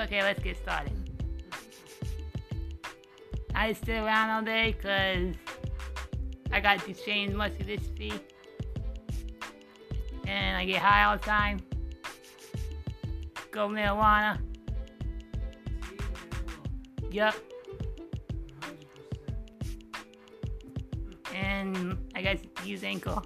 Okay, let's get started. I stay around all day because I got Duchenne muscular dystrophy. And I get high all the time. Go marijuana. Yup. And I got use ankle.